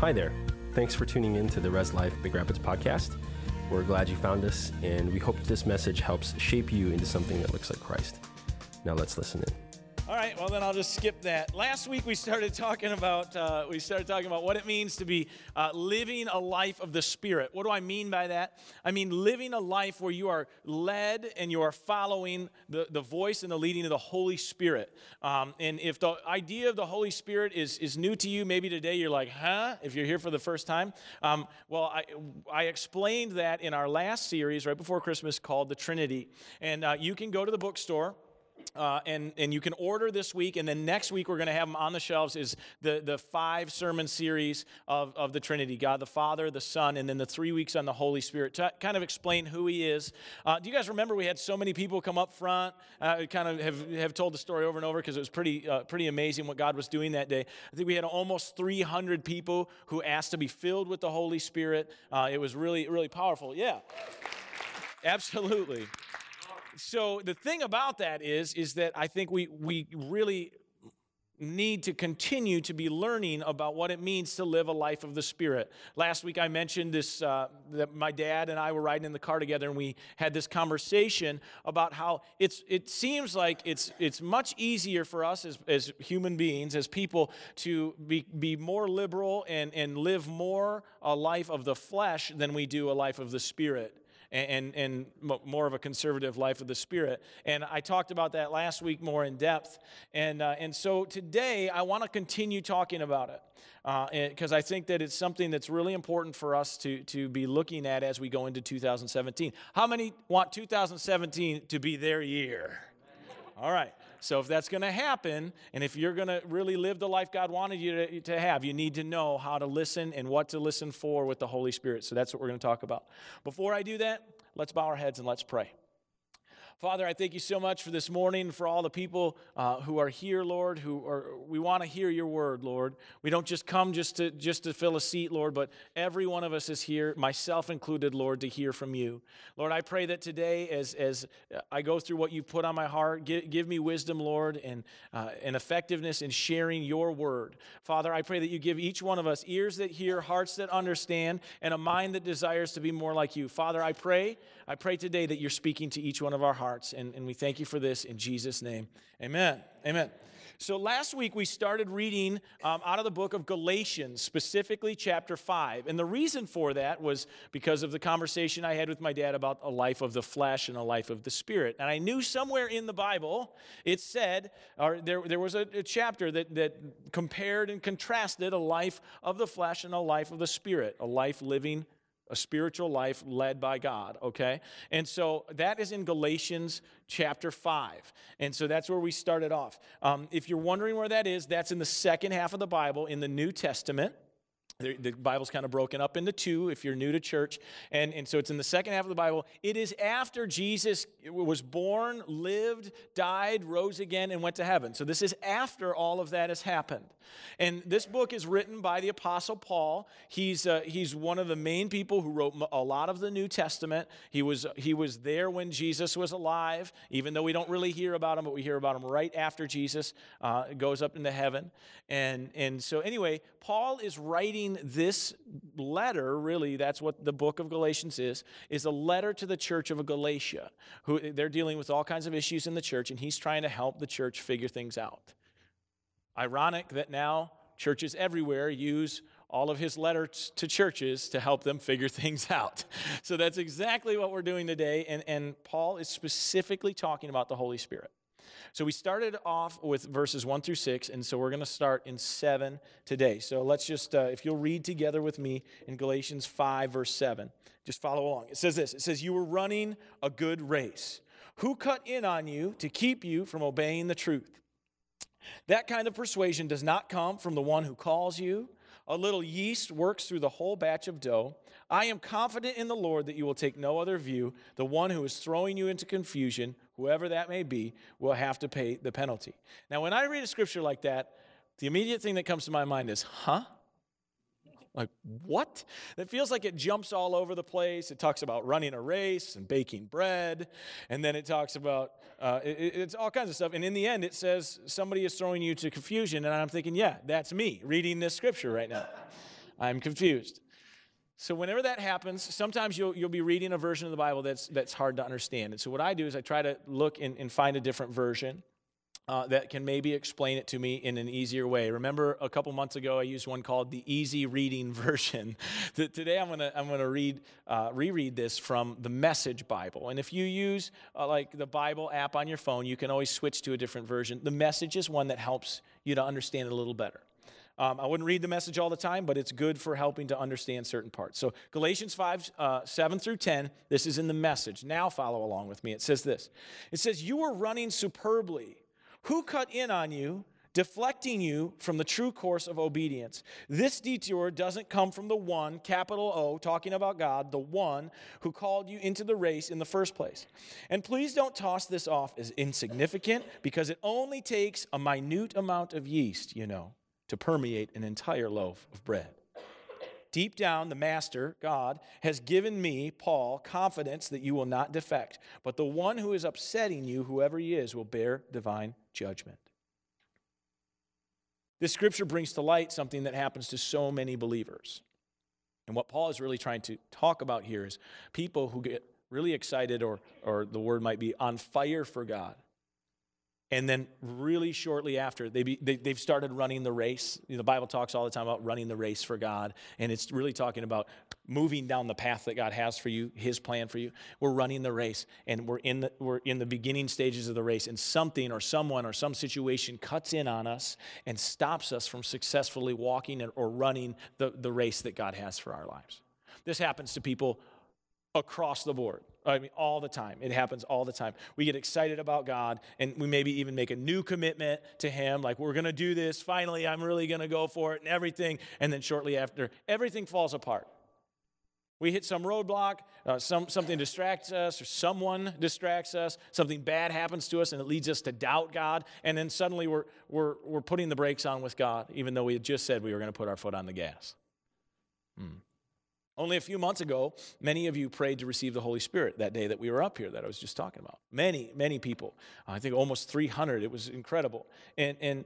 Hi there. Thanks for tuning in to the Res Life Big Rapids podcast. We're glad you found us, and we hope this message helps shape you into something that looks like Christ. Now let's listen in. All right, well then I'll just skip that. Last week we started talking about uh, we started talking about what it means to be uh, living a life of the Spirit. What do I mean by that? I mean living a life where you are led and you are following the, the voice and the leading of the Holy Spirit. Um, and if the idea of the Holy Spirit is is new to you, maybe today you're like, huh? If you're here for the first time, um, well I I explained that in our last series right before Christmas called the Trinity, and uh, you can go to the bookstore uh, and, and you can order this week, and then next week we're going to have them on the shelves is the, the five sermon series of, of the Trinity God the Father, the Son, and then the three weeks on the Holy Spirit to kind of explain who He is. Uh, do you guys remember we had so many people come up front? Uh, kind of have, have told the story over and over because it was pretty, uh, pretty amazing what God was doing that day. I think we had almost 300 people who asked to be filled with the Holy Spirit. Uh, it was really, really powerful. Yeah. Absolutely so the thing about that is is that I think we we really need to continue to be learning about what it means to live a life of the spirit. Last week i mentioned this uh, that my dad and i were riding in the car together and we had this conversation about how it's it seems like it's it's much easier for us as, as human beings as people to be, be more liberal and and live more a life of the flesh than we do a life of the spirit and, and, more of a conservative life of the Spirit. And I talked about that last week more in depth. And, uh, and so today I want to continue talking about it because uh, I think that it's something that's really important for us to, to be looking at as we go into 2017. How many want 2017 to be their year? All right. So, if that's going to happen, and if you're going to really live the life God wanted you to, to, have, you need to know how to listen and what to listen for with the Holy Spirit. So, that's what we're going to talk about. Before I do that, let's bow our heads and let's pray. Father, I thank you so much for this morning, for all the people uh, who are here, Lord, who are, we want to hear your word, Lord. We don't just come just to, just to fill a seat, Lord, but every one of us is here, myself included, Lord, to hear from you. Lord, I pray that today, as, as I go through what you've put on my heart, give, give me wisdom, Lord, and, uh, and effectiveness in sharing your word. Father, I pray that you give each one of us ears that hear, hearts that understand, and a mind that desires to be more like you. Father, I pray, I pray today that you're speaking to each one of our hearts. And, and we thank you for this in Jesus' name. Amen. Amen. So last week we started reading um, out of the book of Galatians, specifically chapter 5. And the reason for that was because of the conversation I had with my dad about a life of the flesh and a life of the spirit. And I knew somewhere in the Bible it said, or there, there was a, a chapter that, that compared and contrasted a life of the flesh and a life of the spirit, a life living a spiritual life led by God, okay? And so that is in Galatians chapter 5. And so that's where we started off. Um, if you're wondering where that is, that's in the second half of the Bible in the New Testament. The, Bible's kind of broken up into two if you're new to church. And, and so it's in the second half of the Bible. It is after Jesus was born, lived, died, rose again, and went to heaven. So this is after all of that has happened. And this book is written by the Apostle Paul. He's, uh, he's one of the main people who wrote a lot of the New Testament. He was, he was there when Jesus was alive, even though we don't really hear about him, but we hear about him right after Jesus uh, goes up into heaven. And, and so, anyway, Paul is writing this letter, really, that's what the book of Galatians is, is a letter to the church of Galatia. Who, they're dealing with all kinds of issues in the church, and he's trying to help the church figure things out. Ironic that now churches everywhere use all of his letters to churches to help them figure things out. So that's exactly what we're doing today. And, and Paul is specifically talking about the Holy Spirit. So we started off with verses 1 through 6, and so we're going to start in 7 today. So let's just, uh, if you'll read together with me in Galatians 5, verse 7, just follow along. It says this It says, You were running a good race. Who cut in on you to keep you from obeying the truth? That kind of persuasion does not come from the one who calls you. A little yeast works through the whole batch of dough. I am confident in the Lord that you will take no other view. The one who is throwing you into confusion, whoever that may be, will have to pay the penalty. Now, when I read a scripture like that, the immediate thing that comes to my mind is, huh? Like, what? It feels like it jumps all over the place. It talks about running a race and baking bread. And then it talks about, uh, it, it's all kinds of stuff. And in the end, it says somebody is throwing you to confusion. And I'm thinking, yeah, that's me reading this scripture right now. I'm confused. So whenever that happens, sometimes you'll, you'll be reading a version of the Bible that's, that's hard to understand. And so what I do is I try to look and, and find a different version uh, that can maybe explain it to me in an easier way. Remember a couple months ago I used one called the easy reading version. Today I'm gonna I'm gonna read uh, reread this from the Message Bible. And if you use uh, like the Bible app on your phone, you can always switch to a different version. The Message is one that helps you to understand it a little better. Um, I wouldn't read the message all the time, but it's good for helping to understand certain parts. So, Galatians 5, uh, 7 through 10, this is in the message. Now, follow along with me. It says this It says, You were running superbly. Who cut in on you, deflecting you from the true course of obedience? This detour doesn't come from the one, capital O, talking about God, the one who called you into the race in the first place. And please don't toss this off as insignificant because it only takes a minute amount of yeast, you know to permeate an entire loaf of bread. Deep down, the Master, God, has given me, Paul, confidence that you will not defect, but the one who is upsetting you, whoever he is, will bear divine judgment. This scripture brings to light something that happens to so many believers. And what Paul is really trying to talk about here is people who get really excited, or, or the word might be on fire for God and then, really shortly after, they, be, they, have started running the race. You know, the Bible talks all the time about running the race for God, and it's really talking about moving down the path that God has for you, His plan for you. We're running the race, and we're in the, we're in the beginning stages of the race, and something or someone or some situation cuts in on us and stops us from successfully walking or running the, the race that God has for our lives. This happens to people across the board. I mean, all the time. It happens all the time. We get excited about God and we maybe even make a new commitment to Him, like, we're going to do this. Finally, I'm really going to go for it and everything. And then shortly after, everything falls apart. We hit some roadblock, uh, some, something distracts us, or someone distracts us, something bad happens to us, and it leads us to doubt God. And then suddenly we're, we're, we're putting the brakes on with God, even though we had just said we were going to put our foot on the gas. Hmm. Only a few months ago, many of you prayed to receive the Holy Spirit that day that we were up here that I was just talking about. Many, many people. I think almost 300. It was incredible. And, and,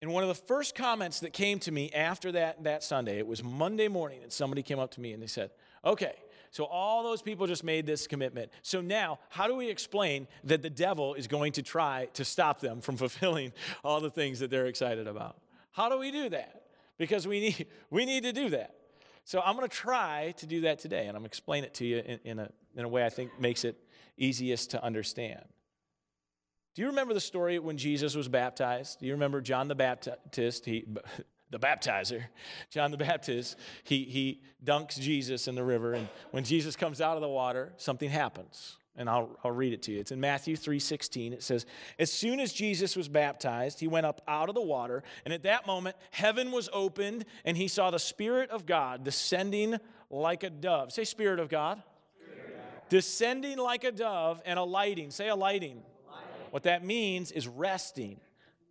and one of the first comments that came to me after that, that Sunday, it was Monday morning, and somebody came up to me and they said, Okay, so all those people just made this commitment. So now, how do we explain that the devil is going to try to stop them from fulfilling all the things that they're excited about? How do we do that? Because we need, we need to do that. So I'm going to try to do that today, and I'm going to explain it to you in, in, a, in a way I think makes it easiest to understand. Do you remember the story when Jesus was baptized? Do you remember John the Baptist? He, the baptizer, John the Baptist, he, he dunks Jesus in the river, and when Jesus comes out of the water, something happens and I'll, I'll read it to you. It's in Matthew 3:16. It says, "As soon as Jesus was baptized, he went up out of the water, and at that moment heaven was opened, and he saw the Spirit of God descending like a dove." Say Spirit of God. Descending like a dove and alighting. Say alighting. What that means is resting.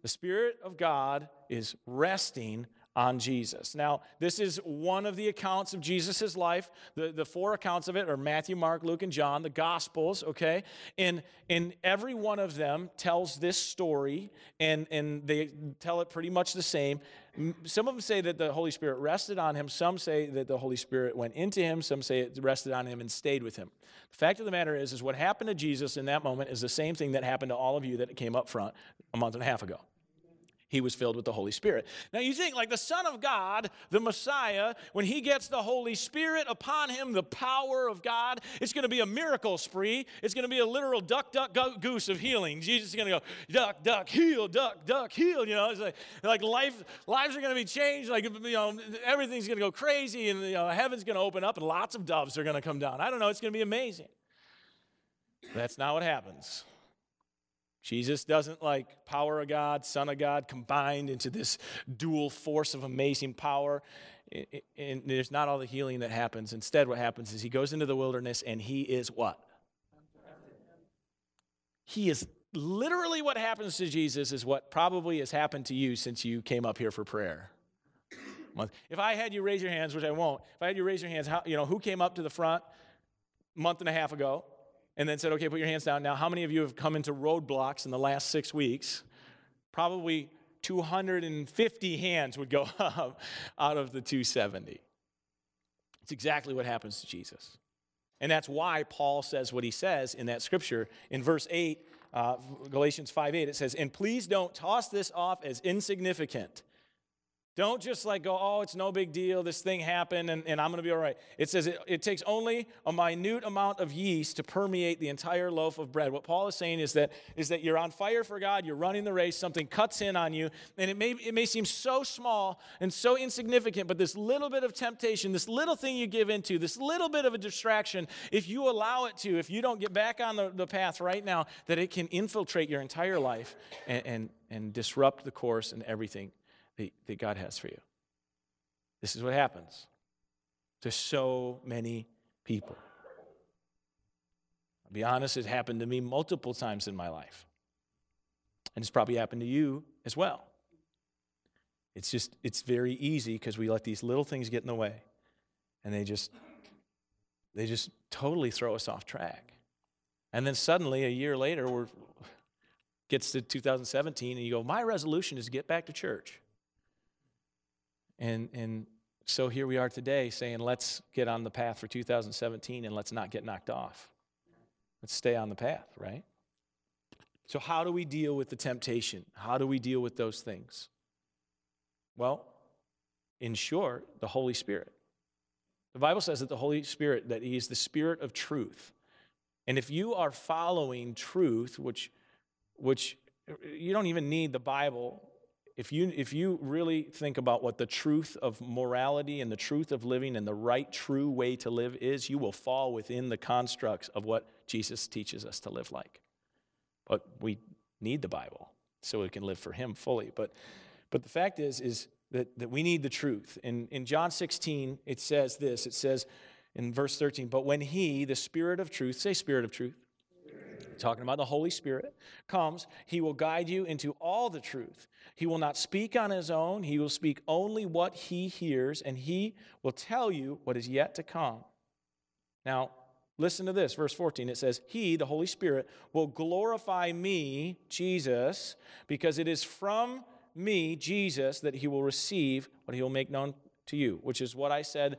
The Spirit of God is resting on Jesus. Now, this is one of the accounts of Jesus' life. The, the four accounts of it are Matthew, Mark, Luke, and John, the Gospels, okay? And, and every one of them tells this story, and, and they tell it pretty much the same. Some of them say that the Holy Spirit rested on him. Some say that the Holy Spirit went into him. Some say it rested on him and stayed with him. The fact of the matter is, is what happened to Jesus in that moment is the same thing that happened to all of you that came up front a month and a half ago he was filled with the Holy Spirit. Now, you think, like the Son of God, the Messiah, when he gets the Holy Spirit upon him, the power of God, it's going to be a miracle spree. It's going to be a literal duck, duck, go, goose of healing. Jesus is going to go, duck, duck, heal, duck, duck, heal. You know, it's like, like life, lives are going to be changed. Like, you know, everything's going to go crazy, and, you know, heaven's going to open up, and lots of doves are going to come down. I don't know, it's going to be amazing. That's not what happens. Jesus doesn't like power of God, Son of God combined into this dual force of amazing power. And there's not all the healing that happens. Instead, what happens is he goes into the wilderness and he is what? He is literally what happens to Jesus is what probably has happened to you since you came up here for prayer. If I had you raise your hands, which I won't, if I had you raise your hands, how, you know, who came up to the front a month and a half ago? And then said, okay, put your hands down. Now, how many of you have come into roadblocks in the last six weeks? Probably 250 hands would go up out of the 270. It's exactly what happens to Jesus. And that's why Paul says what he says in that scripture. In verse 8, uh, Galatians 5 8, it says, And please don't toss this off as insignificant don't just like go, oh, it's no big deal. This thing happened and, and I'm going to be all right. It says it, it takes only a minute amount of yeast to permeate the entire loaf of bread. What Paul is saying is that, is that you're on fire for God, you're running the race, something cuts in on you, and it may, it may seem so small and so insignificant, but this little bit of temptation, this little thing you give into, this little bit of a distraction, if you allow it to, if you don't get back on the, the path right now, that it can infiltrate your entire life and, and, and disrupt the course and everything that, that God has for you. This is what happens to so many people. I'll be honest, it happened to me multiple times in my life. And it's probably happened to you as well. It's just, it's very easy because we let these little things get in the way. And they just, they just totally throw us off track. And then suddenly, a year later, we're, gets to 2017, and you go, My resolution is to get back to church. And, and so here we are today saying, let's get on the path for 2017 and let's not get knocked off. Let's stay on the path, right? So, how do we deal with the temptation? How do we deal with those things? Well, in short, the Holy Spirit. The Bible says that the Holy Spirit, that He is the Spirit of truth. And if you are following truth, which, which you don't even need the Bible if you, if you really think about what the truth of morality and the truth of living and the right, true way to live is, you will fall within the constructs of what Jesus teaches us to live like. But we need the Bible so we can live for Him fully. But, but the fact is, is that, that we need the truth. In, in John 16, it says this it says in verse 13, But when He, the Spirit of truth, say Spirit of truth, talking about the Holy Spirit, comes, he will guide you into all the truth. He will not speak on his own, he will speak only what he hears, and he will tell you what is yet to come. Now, listen to this, verse 14. It says, He, the Holy Spirit, will glorify me, Jesus, because it is from me, Jesus, that he will receive what he will make known to you, which is what I said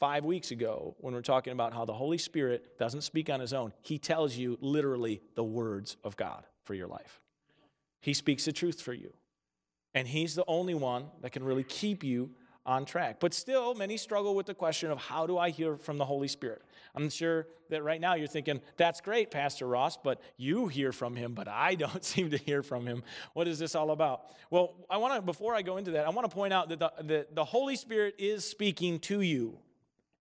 five weeks ago when we are talking about how the Holy Spirit doesn't speak on his own. He tells you literally the words of God for your life. He speaks the truth for you. And he's the only one that can really keep you on track. But still, many struggle with the question of how do I hear from the Holy Spirit? I'm sure that right now you're thinking, that's great, Pastor Ross, but you hear from him, but I don't seem to hear from him. What is this all about? Well, I want to, before I go into that, I want to point out that the, the, the Holy Spirit is speaking to you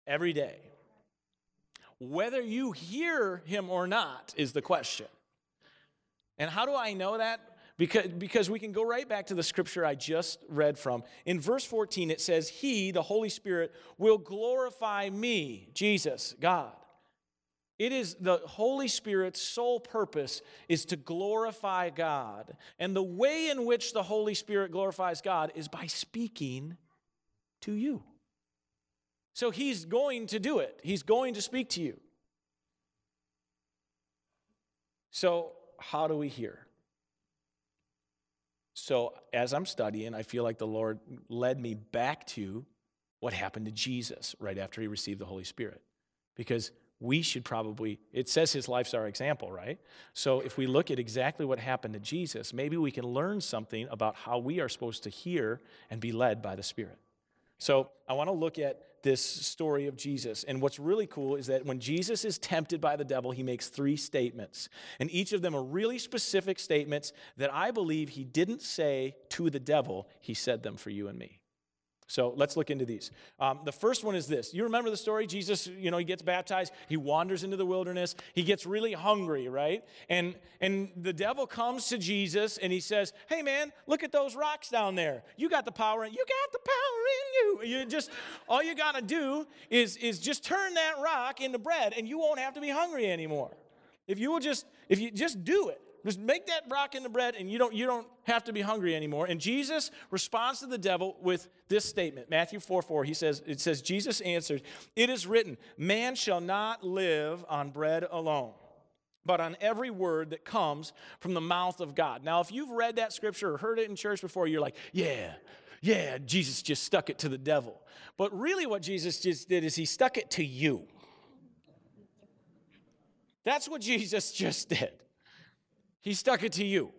every day. Whether you hear him or not is the question. And how do I know that? Because, because we can go right back to the scripture I just read from. In verse 14, it says, He, the Holy Spirit, will glorify me, Jesus, God. It is the Holy Spirit's sole purpose is to glorify God. And the way in which the Holy Spirit glorifies God is by speaking to you. So he's going to do it, he's going to speak to you. So, how do we hear? So, as I'm studying, I feel like the Lord led me back to what happened to Jesus right after he received the Holy Spirit. Because we should probably, it says his life's our example, right? So, if we look at exactly what happened to Jesus, maybe we can learn something about how we are supposed to hear and be led by the Spirit. So, I want to look at this story of Jesus. And what's really cool is that when Jesus is tempted by the devil, he makes three statements. And each of them are really specific statements that I believe he didn't say to the devil, he said them for you and me. So let's look into these. Um, the first one is this. You remember the story? Jesus, you know, he gets baptized. He wanders into the wilderness. He gets really hungry, right? And and the devil comes to Jesus and he says, "Hey, man, look at those rocks down there. You got the power. You got the power in you. You just all you got to do is is just turn that rock into bread, and you won't have to be hungry anymore. If you will just if you just do it." Just make that rock into bread and you don't, you don't have to be hungry anymore. And Jesus responds to the devil with this statement Matthew 4 4. He says, It says, Jesus answered, It is written, man shall not live on bread alone but on every word that comes from the mouth of God. Now, if you've read that scripture or heard it in church before, you're like, yeah, yeah, Jesus just stuck it to the devil. But really, what Jesus just did is he stuck it to you. That's what Jesus just did. He stuck it to you.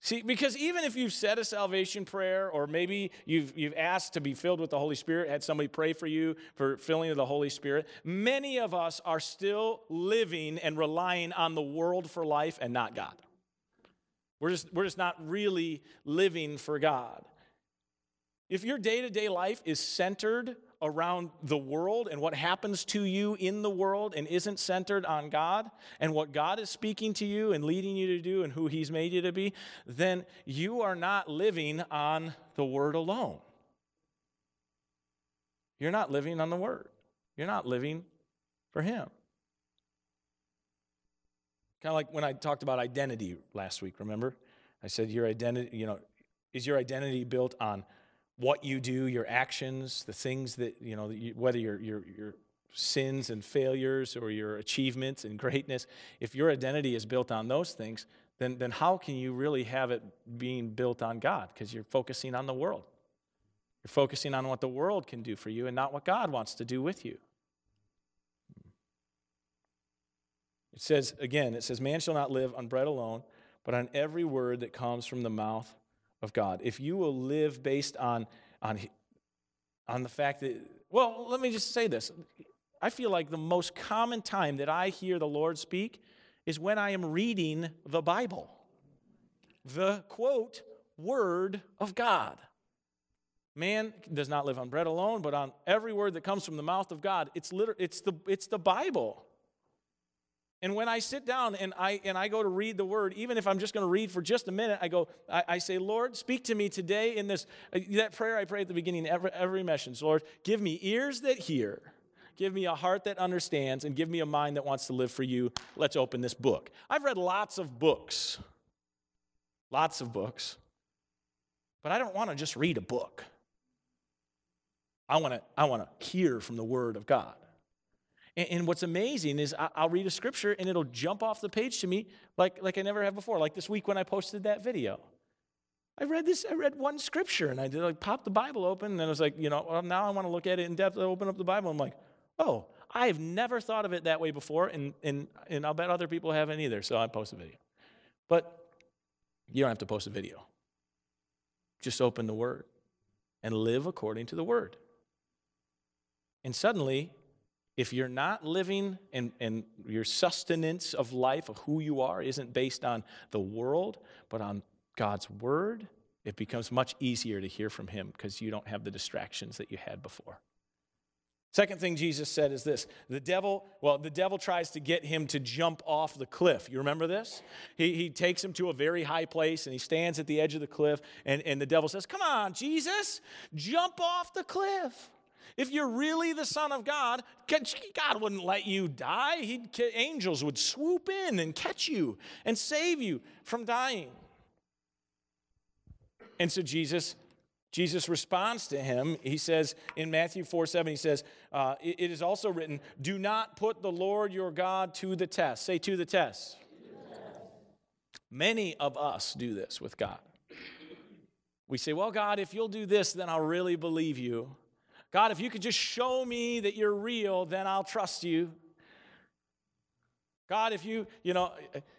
See, because even if you've said a salvation prayer, or maybe you've, you've asked to be filled with the Holy Spirit, had somebody pray for you for filling of the Holy Spirit, many of us are still living and relying on the world for life and not God. We're just, we're just not really living for God. If your day to day life is centered around the world and what happens to you in the world and isn't centered on God and what God is speaking to you and leading you to do and who He's made you to be, then you are not living on the Word alone. You're not living on the Word. You're not living for Him. Kind of like when I talked about identity last week, remember? I said your identity, you know, is your identity built on what you do, your actions, the things that, you know, whether your, your, your sins and failures or your achievements and greatness, if your identity is built on those things, then, then how can you really have it being built on God? Because you're focusing on the world. You're focusing on what the world can do for you and not what God wants to do with you. It says, again, it says, Man shall not live on bread alone, but on every word that comes from the mouth of God, if you will live based on, on, on the fact that, well, let me just say this. I feel like the most common time that I hear the Lord speak is when I am reading the Bible. The quote, Word of God. Man does not live on bread alone, but on every word that comes from the mouth of God. It's, liter- it's, the, it's the Bible. And when I sit down and I, and I go to read the word, even if I'm just going to read for just a minute, I go, I, I, say, Lord, speak to me today in this, uh, that prayer I pray at the beginning, every, every message. Lord, give me ears that hear, give me a heart that understands, and give me a mind that wants to live for you. Let's open this book. I've read lots of books, lots of books, but I don't want to just read a book. I want to I want to hear from the word of God. And, and what's amazing is I, will read a scripture and it'll jump off the page to me like, like I never have before. Like this week when I posted that video. I read this, I read one scripture and I did like pop the Bible open and I was like, you know, well, now I want to look at it in depth. I open up the Bible. I'm like, oh, I have never thought of it that way before, and, and, and I'll bet other people haven't either. So I post a video. But you don't have to post a video. Just open the Word and live according to the Word. And suddenly, if you're not living and, and your sustenance of life, of who you are, isn't based on the world, but on God's word, it becomes much easier to hear from Him because you don't have the distractions that you had before. Second thing Jesus said is this the devil, well, the devil tries to get him to jump off the cliff. You remember this? He, he takes him to a very high place and he stands at the edge of the cliff, and, and the devil says, Come on, Jesus, jump off the cliff. If you're really the Son of God, God wouldn't let you die. He'd, angels would swoop in and catch you and save you from dying. And so Jesus, Jesus responds to him. He says in Matthew 4 7, he says, uh, it, it is also written, Do not put the Lord your God to the test. Say, to the test. Many of us do this with God. We say, Well, God, if you'll do this, then I'll really believe you. God, if you could just show me that you're real, then I'll trust you. God, if you, you know,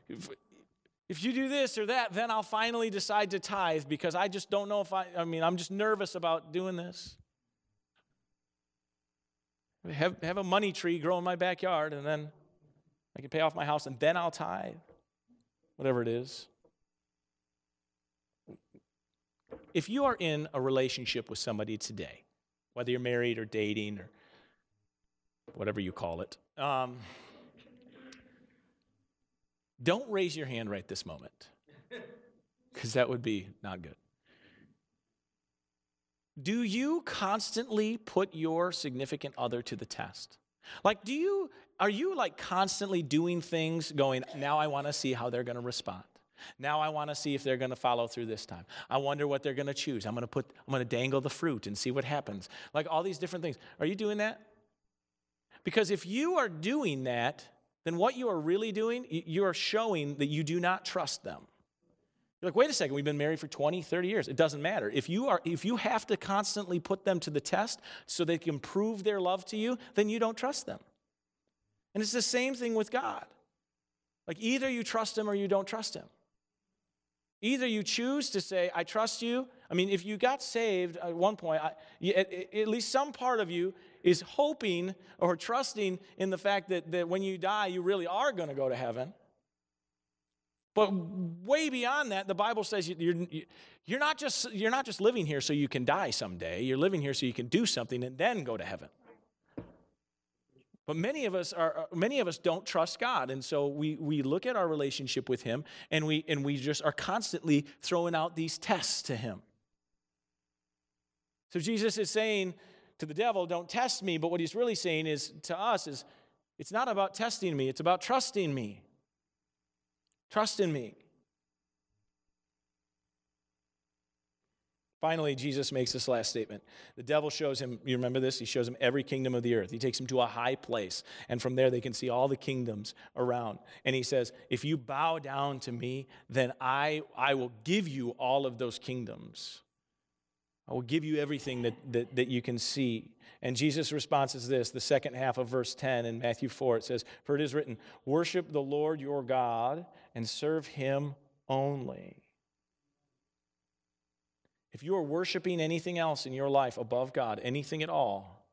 if, if you do this or that, then I'll finally decide to tithe because I just don't know if I, I mean, I'm just nervous about doing this. Have, have a money tree grow in my backyard and then I can pay off my house and then I'll tithe. Whatever it is. If you are in a relationship with somebody today, whether you're married or dating or whatever you call it. Um, don't raise your hand right this moment, because that would be not good. Do you constantly put your significant other to the test? Like, do you, are you like constantly doing things going, now I want to see how they're going to respond? Now I want to see if they're going to follow through this time. I wonder what they're going to choose. I'm going to put I'm going to dangle the fruit and see what happens. Like all these different things. Are you doing that? Because if you are doing that, then what you are really doing, you are showing that you do not trust them. You're like, wait a second, we've been married for 20, 30 years. It doesn't matter. If you, are, if you have to constantly put them to the test so they can prove their love to you, then you don't trust them. And it's the same thing with God. Like either you trust him or you don't trust him. Either you choose to say, I trust you. I mean, if you got saved at one point, I, at, at, least some part of you is hoping or trusting in the fact that, that when you die, you really are going to go to heaven. But way beyond that, the Bible says you're, you're, not just, you're not just living here so you can die someday. You're living here so you can do something and then go to heaven. But many of us are uh, many of us don't trust God. And so we, we look at our relationship with Him and we and we just are constantly throwing out these tests to Him. So Jesus is saying to the devil, Don't test me, but what he's really saying is to us is it's not about testing me, it's about trusting me. Trust in me. Finally, Jesus makes this last statement. The devil shows him, you remember this? He shows him every kingdom of the earth. He takes him to a high place, and from there they can see all the kingdoms around. And he says, If you bow down to me, then I, I will give you all of those kingdoms. I will give you everything that, that, that you can see. And Jesus' response is this the second half of verse 10 in Matthew 4. It says, For it is written, Worship the Lord your God and serve him only. If you are worshiping anything else in your life above God, anything at all,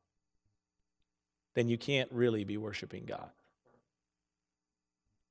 then you can't really be worshiping God.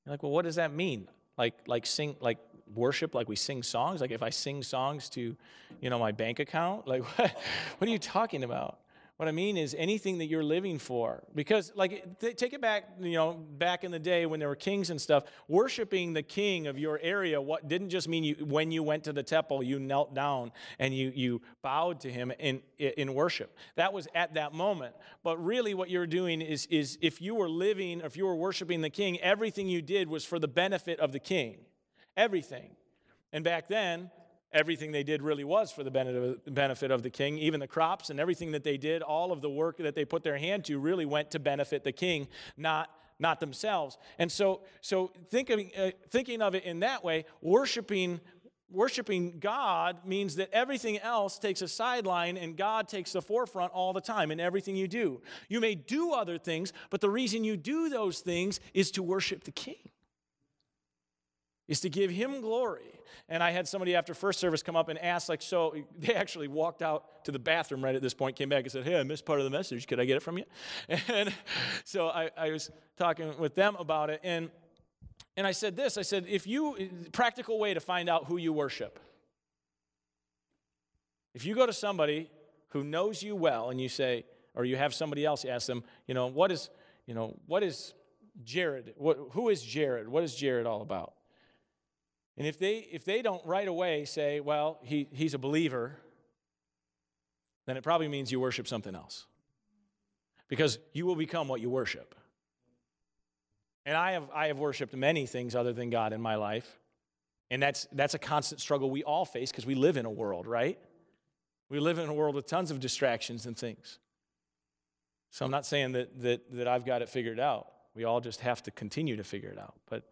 You're like, well, what does that mean? Like, like sing, like worship, like we sing songs? Like if I sing songs to, you know, my bank account? Like, what, what are you talking about? What I mean is anything that you're living for. Because, like, take it back, you know, back in the day when there were kings and stuff, worshiping the king of your area what didn't just mean you, when you went to the temple, you knelt down and you, you bowed to him in, in worship. That was at that moment. But really, what you're doing is, is if you were living, if you were worshiping the king, everything you did was for the benefit of the king. Everything. And back then, everything they did really was for the benefit of the king. Even the crops and everything that they did, all of the work that they put their hand to really went to benefit the king, not not themselves. And so, so thinking, uh, thinking of it in that way, worshiping, worshiping God means that everything else takes a sideline and God takes the forefront all the time in everything you do. You may do other things, but the reason you do those things is to worship the King is to give him glory. And I had somebody after first service come up and ask, like, so they actually walked out to the bathroom right at this point, came back and said, Hey, I missed part of the message. Could I get it from you? And so I, I was talking with them about it. And, and I said this I said, if you, practical way to find out who you worship. If you go to somebody who knows you well and you say, or you have somebody else ask them, you know, what is, you know, what is Jared? What, who is Jared? What is Jared all about? And if they, if they don't right away say, well, he, he's a believer, then it probably means you worship something else. Because you will become what you worship. And I have, I have worshiped many things other than God in my life. And that's, that's a constant struggle we all face because we live in a world, right? We live in a world with tons of distractions and things. So I'm not saying that, that, that I've got it figured out. We all just have to continue to figure it out. But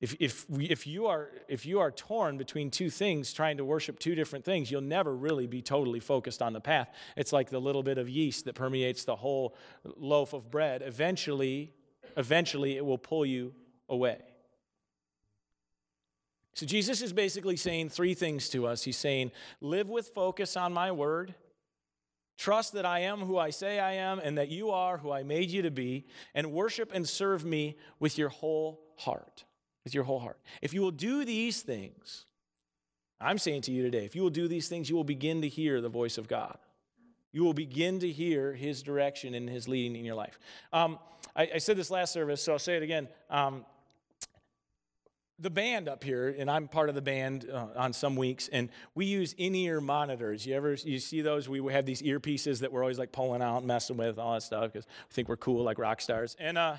if, if, we, if, you are, if you are torn between two things, trying to worship two different things, you'll never really be totally focused on the path. It's like the little bit of yeast that permeates the whole loaf of bread. Eventually, eventually it will pull you away. So Jesus is basically saying three things to us. He's saying, live with focus on my word. Trust that I am who I say I am and that you are who I made you to be, and worship and serve me with your whole heart with your whole heart. If you will do these things, I'm saying to you today, if you will do these things, you will begin to hear the voice of God. You will begin to hear his direction and his leading in your life. Um, I, I, said this last service, so I'll say it again. Um, the band up here, and I'm part of the band uh, on some weeks, and we use in-ear monitors. You ever you see those? We have these earpieces that we're always like pulling out and messing with all that stuff because we think we're cool like rock stars. And uh,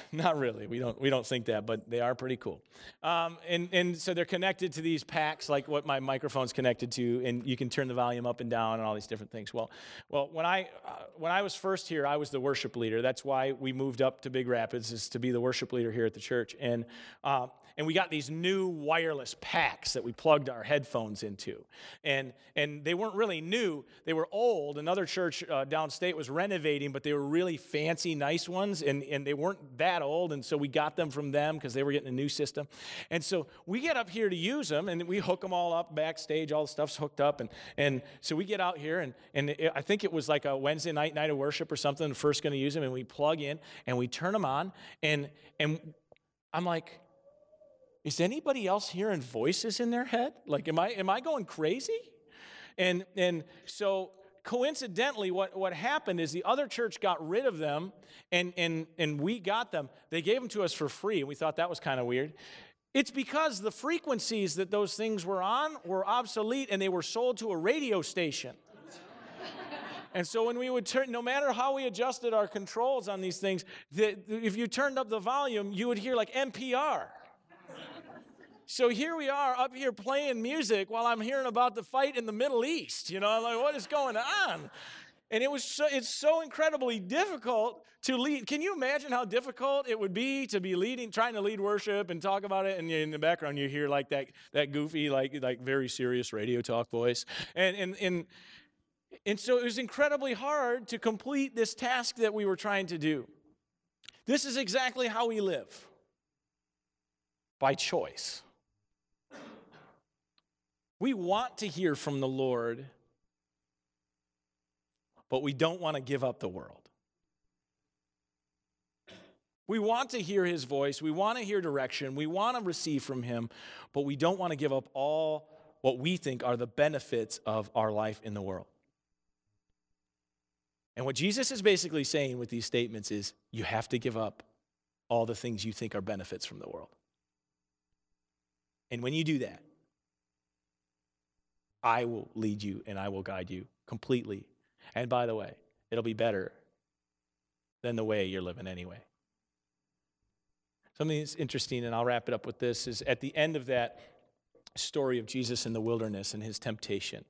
Not really. We don't we don't think that, but they are pretty cool. Um, and and so they're connected to these packs, like what my microphone's connected to, and you can turn the volume up and down and all these different things. Well, well, when I uh, when I was first here, I was the worship leader. That's why we moved up to Big Rapids is to be the worship leader here at the church. And uh, and we got these new wireless packs that we plugged our headphones into. And, and they weren't really new, they were old. Another church uh, downstate was renovating, but they were really fancy, nice ones, and, and they weren't that old. And so we got them from them because they were getting a new system. And so we get up here to use them, and we hook them all up backstage, all the stuff's hooked up. And, and so we get out here, and, and it, I think it was like a Wednesday night, night of worship or something, first going to use them, and we plug in and we turn them on, and, and I'm like, is anybody else hearing voices in their head? Like, am I, am I going crazy? And, and so coincidentally, what, what happened is the other church got rid of them and, and, and we got them. They gave them to us for free, and we thought that was kind of weird. It's because the frequencies that those things were on were obsolete and they were sold to a radio station. and so when we would turn, no matter how we adjusted our controls on these things, the, if you turned up the volume, you would hear like NPR. So here we are up here playing music while I'm hearing about the fight in the Middle East. You know, I'm like, what is going on? And it was so, it's so incredibly difficult to lead. Can you imagine how difficult it would be to be leading, trying to lead worship and talk about it, and in the background you hear like that that goofy, like like very serious radio talk voice, and and and and so it was incredibly hard to complete this task that we were trying to do. This is exactly how we live by choice. We want to hear from the Lord, but we don't want to give up the world. We want to hear his voice. We want to hear direction. We want to receive from him, but we don't want to give up all what we think are the benefits of our life in the world. And what Jesus is basically saying with these statements is you have to give up all the things you think are benefits from the world. And when you do that, I will lead you and I will guide you completely. And by the way, it'll be better than the way you're living anyway. Something that's interesting, and I'll wrap it up with this, is at the end of that story of Jesus in the wilderness and his temptation,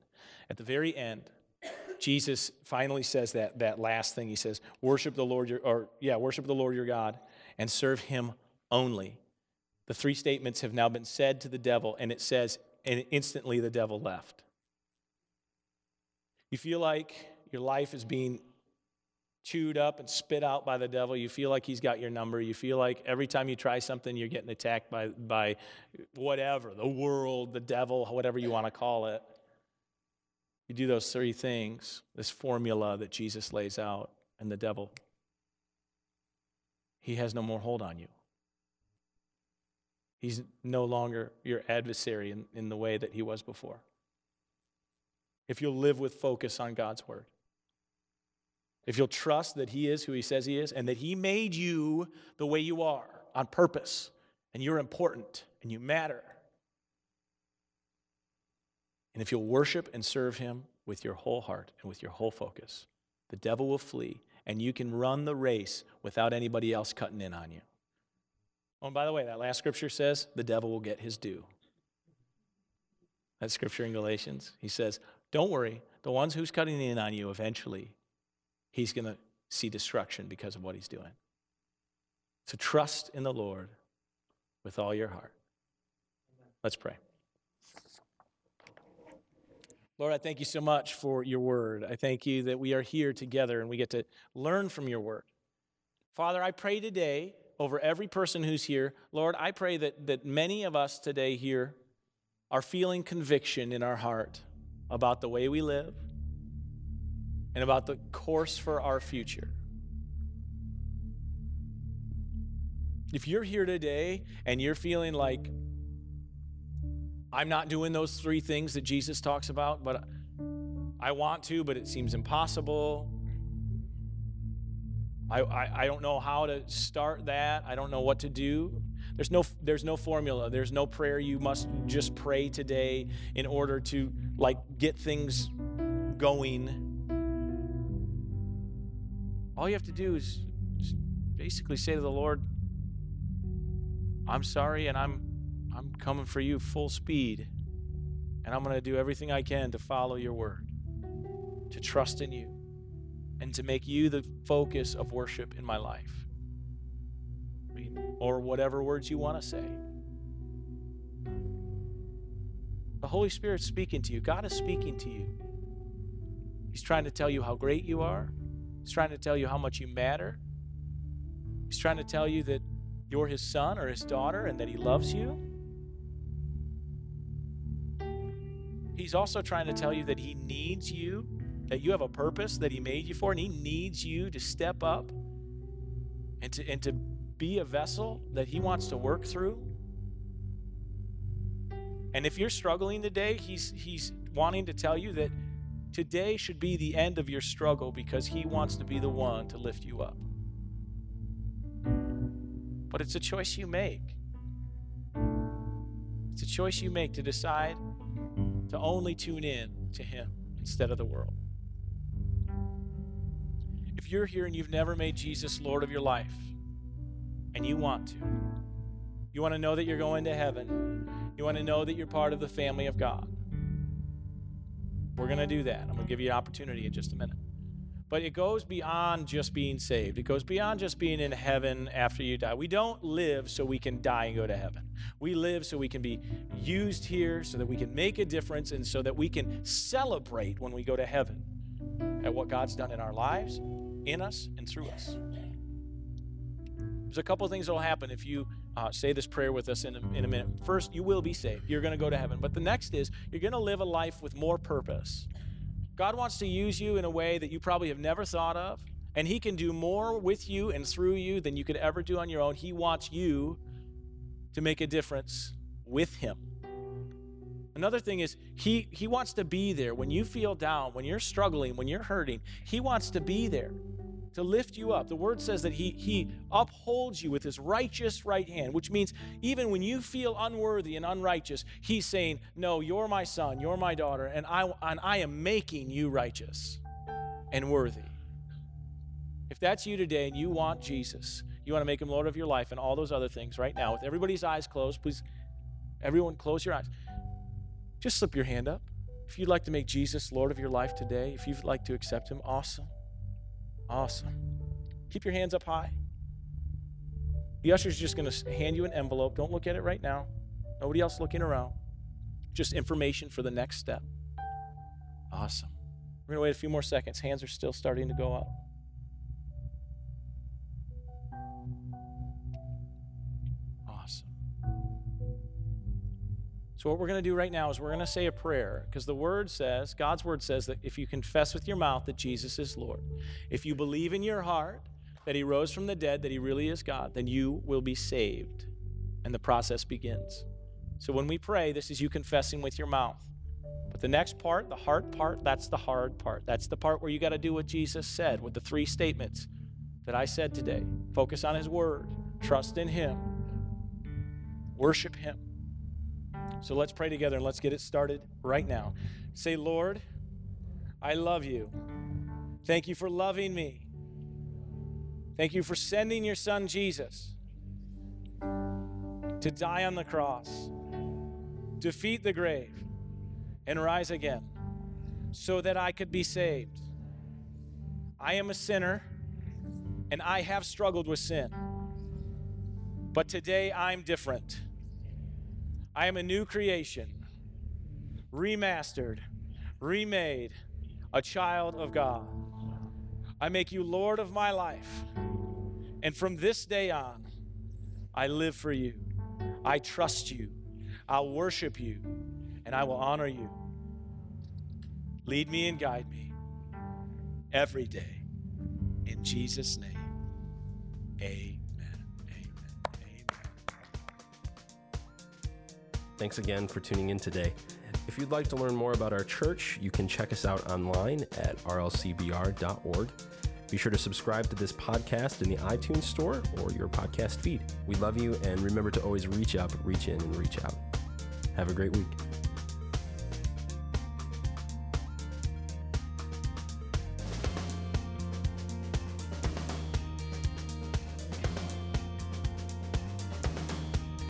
at the very end, Jesus finally says that, that last thing. He says, Worship the Lord, your, or yeah, worship the Lord your God and serve him only. The three statements have now been said to the devil, and it says, and instantly the devil left. You feel like your life is being chewed up and spit out by the devil. You feel like he's got your number. You feel like every time you try something, you're getting attacked by, by whatever the world, the devil, whatever you want to call it. You do those three things, this formula that Jesus lays out, and the devil, he has no more hold on you. He's no longer your adversary in, in the way that he was before. If you'll live with focus on God's word, if you'll trust that he is who he says he is and that he made you the way you are on purpose, and you're important and you matter. And if you'll worship and serve him with your whole heart and with your whole focus, the devil will flee and you can run the race without anybody else cutting in on you. Oh, and by the way, that last scripture says the devil will get his due. That scripture in Galatians. He says, Don't worry, the ones who's cutting in on you eventually, he's going to see destruction because of what he's doing. So trust in the Lord with all your heart. Let's pray. Lord, I thank you so much for your word. I thank you that we are here together and we get to learn from your word. Father, I pray today over every person who's here. Lord, I pray that, that many of us today here are feeling conviction in our heart about the way we live and about the course for our future. If you're here today and you're feeling like, I'm not doing those three things that Jesus talks about, but I want to, but it seems impossible. I, I, I don't know how to start that. I don't know what to do. There's no, there's no formula. There's no prayer you must just pray today in order to like get things going. All you have to do is basically say to the Lord, I'm sorry and I'm I'm coming for you full speed. And I'm going to do everything I can to follow your word, to trust in you, and to make you the focus of worship in my life. Or whatever words you want to say. The Holy Spirit's speaking to you. God is speaking to you. He's trying to tell you how great you are. He's trying to tell you how much you matter. He's trying to tell you that you're his son or his daughter and that he loves you. He's also trying to tell you that he needs you, that you have a purpose that he made you for, and he needs you to step up and to, and to be a vessel that he wants to work through. And if you're struggling today, he's, he's wanting to tell you that today should be the end of your struggle because he wants to be the one to lift you up. But it's a choice you make. It's a choice you make to decide to only tune in to Him instead of the world. If you're here and you've never made Jesus Lord of your life, and you want to, you want to know that you're going to heaven, you want to know that you're part of the family of God, we're going to do that. I'm going to give you an opportunity in just a minute. But it goes beyond just being saved. It goes beyond just being in heaven after you die. We don't live so we can die and go to heaven. We live so we can be used here, so that we can make a difference, and so that we can celebrate when we go to heaven at what God's done in our lives, in us, and through us. There's a couple things that will happen if you uh, say this prayer with us in a, in a minute. First, you will be saved. You're going to go to heaven. But the next is you're going to live a life with more purpose. God wants to use you in a way that you probably have never thought of, and He can do more with you and through you than you could ever do on your own. He wants you to make a difference with Him. Another thing is, he, he wants to be there when you feel down, when you're struggling, when you're hurting. He wants to be there to lift you up. The word says that he, he upholds you with his righteous right hand, which means even when you feel unworthy and unrighteous, he's saying, No, you're my son, you're my daughter, and I, and I am making you righteous and worthy. If that's you today and you want Jesus, you want to make him Lord of your life and all those other things right now, with everybody's eyes closed, please, everyone close your eyes. Just slip your hand up. If you'd like to make Jesus Lord of your life today, if you'd like to accept him, awesome. Awesome. Keep your hands up high. The usher's just going to hand you an envelope. Don't look at it right now. Nobody else looking around. Just information for the next step. Awesome. We're going to wait a few more seconds. Hands are still starting to go up. So, what we're going to do right now is we're going to say a prayer because the word says, God's word says that if you confess with your mouth that Jesus is Lord, if you believe in your heart that he rose from the dead, that he really is God, then you will be saved. And the process begins. So, when we pray, this is you confessing with your mouth. But the next part, the heart part, that's the hard part. That's the part where you got to do what Jesus said with the three statements that I said today focus on his word, trust in him, worship him. So let's pray together and let's get it started right now. Say, Lord, I love you. Thank you for loving me. Thank you for sending your son Jesus to die on the cross, defeat the grave, and rise again so that I could be saved. I am a sinner and I have struggled with sin. But today I'm different. I am a new creation, remastered, remade, a child of God. I make you Lord of my life. And from this day on, I live for you. I trust you. I'll worship you. And I will honor you. Lead me and guide me every day. In Jesus' name, amen. Thanks again for tuning in today. If you'd like to learn more about our church, you can check us out online at rlcbr.org. Be sure to subscribe to this podcast in the iTunes store or your podcast feed. We love you and remember to always reach up, reach in, and reach out. Have a great week.